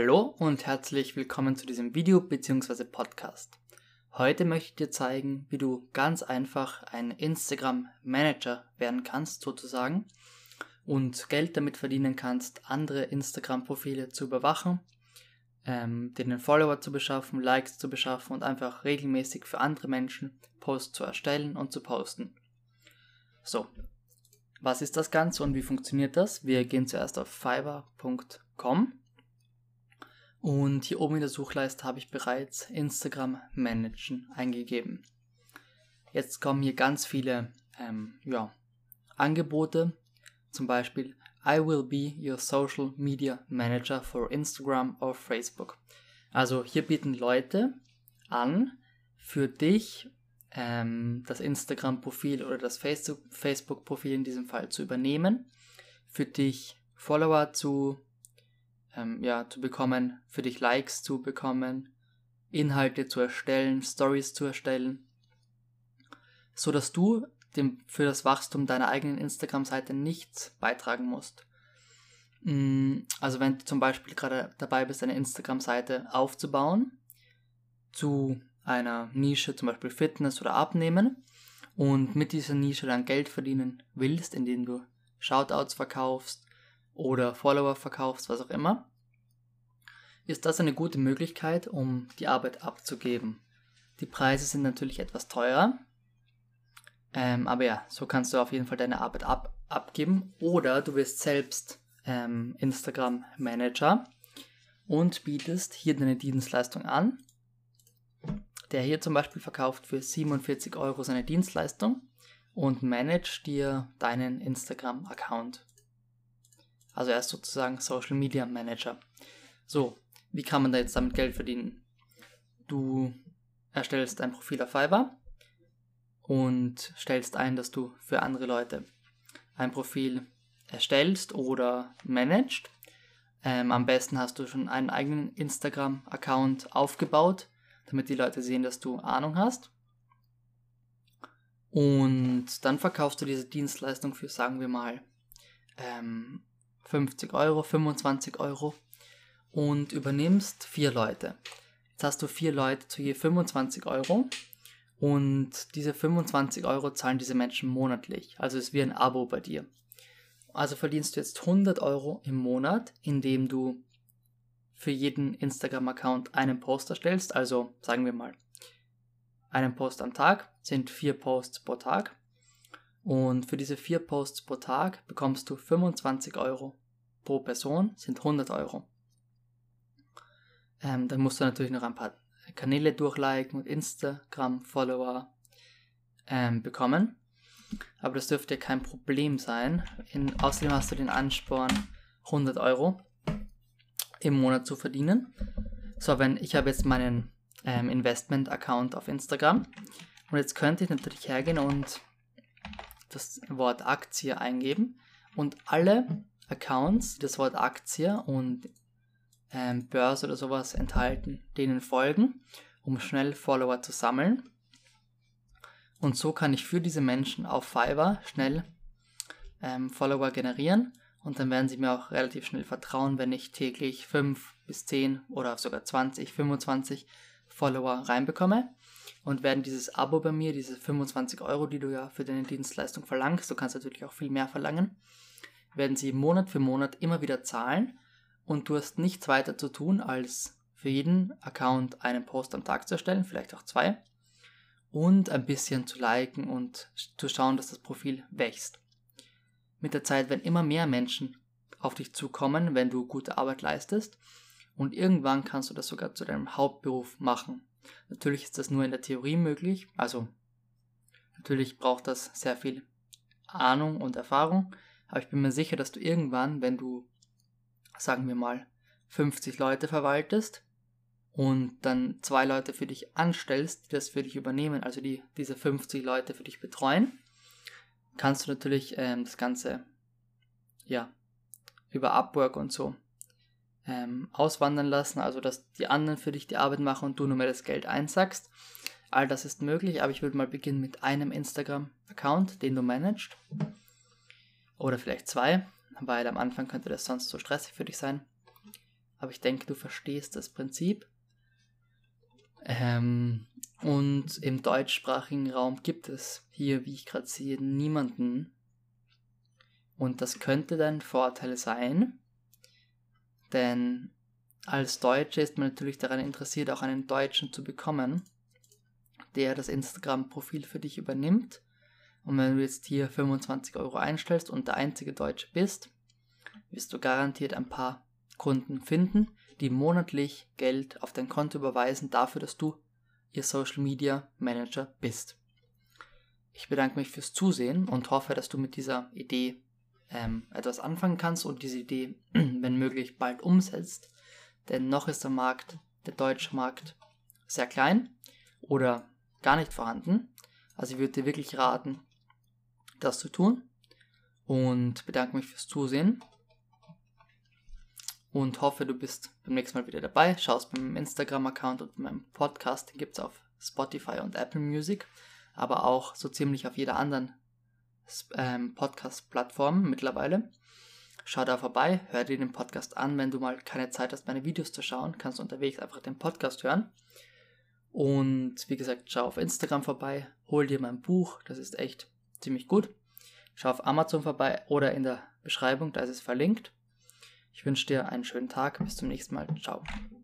Hallo und herzlich willkommen zu diesem Video bzw. Podcast. Heute möchte ich dir zeigen, wie du ganz einfach ein Instagram Manager werden kannst sozusagen und Geld damit verdienen kannst, andere Instagram-Profile zu überwachen, ähm, denen Follower zu beschaffen, Likes zu beschaffen und einfach regelmäßig für andere Menschen Posts zu erstellen und zu posten. So, was ist das Ganze und wie funktioniert das? Wir gehen zuerst auf fiverr.com und hier oben in der Suchleiste habe ich bereits Instagram Managen eingegeben. Jetzt kommen hier ganz viele ähm, ja, Angebote, zum Beispiel I will be your social media manager for Instagram or Facebook. Also hier bieten Leute an, für dich ähm, das Instagram-Profil oder das Facebook-Profil in diesem Fall zu übernehmen, für dich Follower zu, ähm, ja, zu bekommen, für dich Likes zu bekommen, Inhalte zu erstellen, Stories zu erstellen, so dass du dem, für das Wachstum deiner eigenen Instagram-Seite nichts beitragen musst. Mm, also wenn du zum Beispiel gerade dabei bist, eine Instagram-Seite aufzubauen, zu einer Nische, zum Beispiel Fitness oder Abnehmen, und mit dieser Nische dann Geld verdienen willst, indem du Shoutouts verkaufst oder Follower verkaufst, was auch immer, ist das eine gute Möglichkeit, um die Arbeit abzugeben. Die Preise sind natürlich etwas teurer, ähm, aber ja, so kannst du auf jeden Fall deine Arbeit ab abgeben. Oder du wirst selbst ähm, Instagram Manager und bietest hier deine Dienstleistung an. Der hier zum Beispiel verkauft für 47 Euro seine Dienstleistung und managt dir deinen Instagram-Account. Also er ist sozusagen Social Media Manager. So, wie kann man da jetzt damit Geld verdienen? Du erstellst ein Profil auf Fiverr und stellst ein, dass du für andere Leute ein Profil erstellst oder managst. Ähm, am besten hast du schon einen eigenen Instagram-Account aufgebaut, damit die Leute sehen, dass du Ahnung hast. Und dann verkaufst du diese Dienstleistung für, sagen wir mal, ähm, 50 Euro, 25 Euro und übernimmst vier Leute. Jetzt hast du vier Leute zu je 25 Euro und diese 25 Euro zahlen diese Menschen monatlich. Also es ist wie ein Abo bei dir. Also verdienst du jetzt 100 Euro im Monat, indem du für jeden Instagram-Account einen Post erstellst. Also sagen wir mal, einen Post am Tag sind vier Posts pro Tag. Und für diese vier Posts pro Tag bekommst du 25 Euro pro Person, sind 100 Euro. Ähm, dann musst du natürlich noch ein paar Kanäle durchliken und Instagram-Follower ähm, bekommen. Aber das dürfte kein Problem sein. In, außerdem hast du den Ansporn, 100 Euro im Monat zu verdienen. So, wenn ich habe jetzt meinen ähm, Investment-Account auf Instagram und jetzt könnte ich natürlich hergehen und das Wort Aktie eingeben und alle Accounts, die das Wort Aktie und ähm, Börse oder sowas enthalten, denen folgen, um schnell Follower zu sammeln. Und so kann ich für diese Menschen auf Fiverr schnell ähm, Follower generieren und dann werden sie mir auch relativ schnell vertrauen, wenn ich täglich 5 bis 10 oder sogar 20, 25 Follower reinbekomme und werden dieses Abo bei mir, diese 25 Euro, die du ja für deine Dienstleistung verlangst, du kannst natürlich auch viel mehr verlangen, werden sie Monat für Monat immer wieder zahlen und du hast nichts weiter zu tun, als für jeden Account einen Post am Tag zu erstellen, vielleicht auch zwei, und ein bisschen zu liken und zu schauen, dass das Profil wächst. Mit der Zeit werden immer mehr Menschen auf dich zukommen, wenn du gute Arbeit leistest, und irgendwann kannst du das sogar zu deinem Hauptberuf machen. Natürlich ist das nur in der Theorie möglich, also natürlich braucht das sehr viel Ahnung und Erfahrung, aber ich bin mir sicher, dass du irgendwann, wenn du sagen wir mal, 50 Leute verwaltest und dann zwei Leute für dich anstellst, die das für dich übernehmen, also die diese 50 Leute für dich betreuen, kannst du natürlich ähm, das Ganze ja über Upwork und so ähm, auswandern lassen, also dass die anderen für dich die Arbeit machen und du nur mehr das Geld einsackst. All das ist möglich, aber ich würde mal beginnen mit einem Instagram-Account, den du managst. Oder vielleicht zwei weil am Anfang könnte das sonst so stressig für dich sein. aber ich denke, du verstehst das Prinzip. Ähm, und im deutschsprachigen Raum gibt es hier, wie ich gerade sehe, niemanden. Und das könnte dein Vorteil sein, denn als Deutsche ist man natürlich daran interessiert, auch einen Deutschen zu bekommen, der das Instagram-Profil für dich übernimmt. Und wenn du jetzt hier 25 Euro einstellst und der einzige Deutsche bist, wirst du garantiert ein paar Kunden finden, die monatlich Geld auf dein Konto überweisen dafür, dass du ihr Social Media Manager bist. Ich bedanke mich fürs Zusehen und hoffe, dass du mit dieser Idee ähm, etwas anfangen kannst und diese Idee, wenn möglich, bald umsetzt. Denn noch ist der Markt, der deutsche Markt, sehr klein oder gar nicht vorhanden. Also ich würde dir wirklich raten, das zu tun. Und bedanke mich fürs Zusehen. Und hoffe, du bist beim nächsten Mal wieder dabei. Schaust beim Instagram-Account und meinem Podcast. Den gibt es auf Spotify und Apple Music. Aber auch so ziemlich auf jeder anderen ähm, Podcast-Plattform mittlerweile. Schau da vorbei, hör dir den Podcast an. Wenn du mal keine Zeit hast, meine Videos zu schauen, kannst du unterwegs einfach den Podcast hören. Und wie gesagt, schau auf Instagram vorbei, hol dir mein Buch, das ist echt ziemlich gut. Schau auf Amazon vorbei oder in der Beschreibung, da ist es verlinkt. Ich wünsche dir einen schönen Tag, bis zum nächsten Mal. Ciao.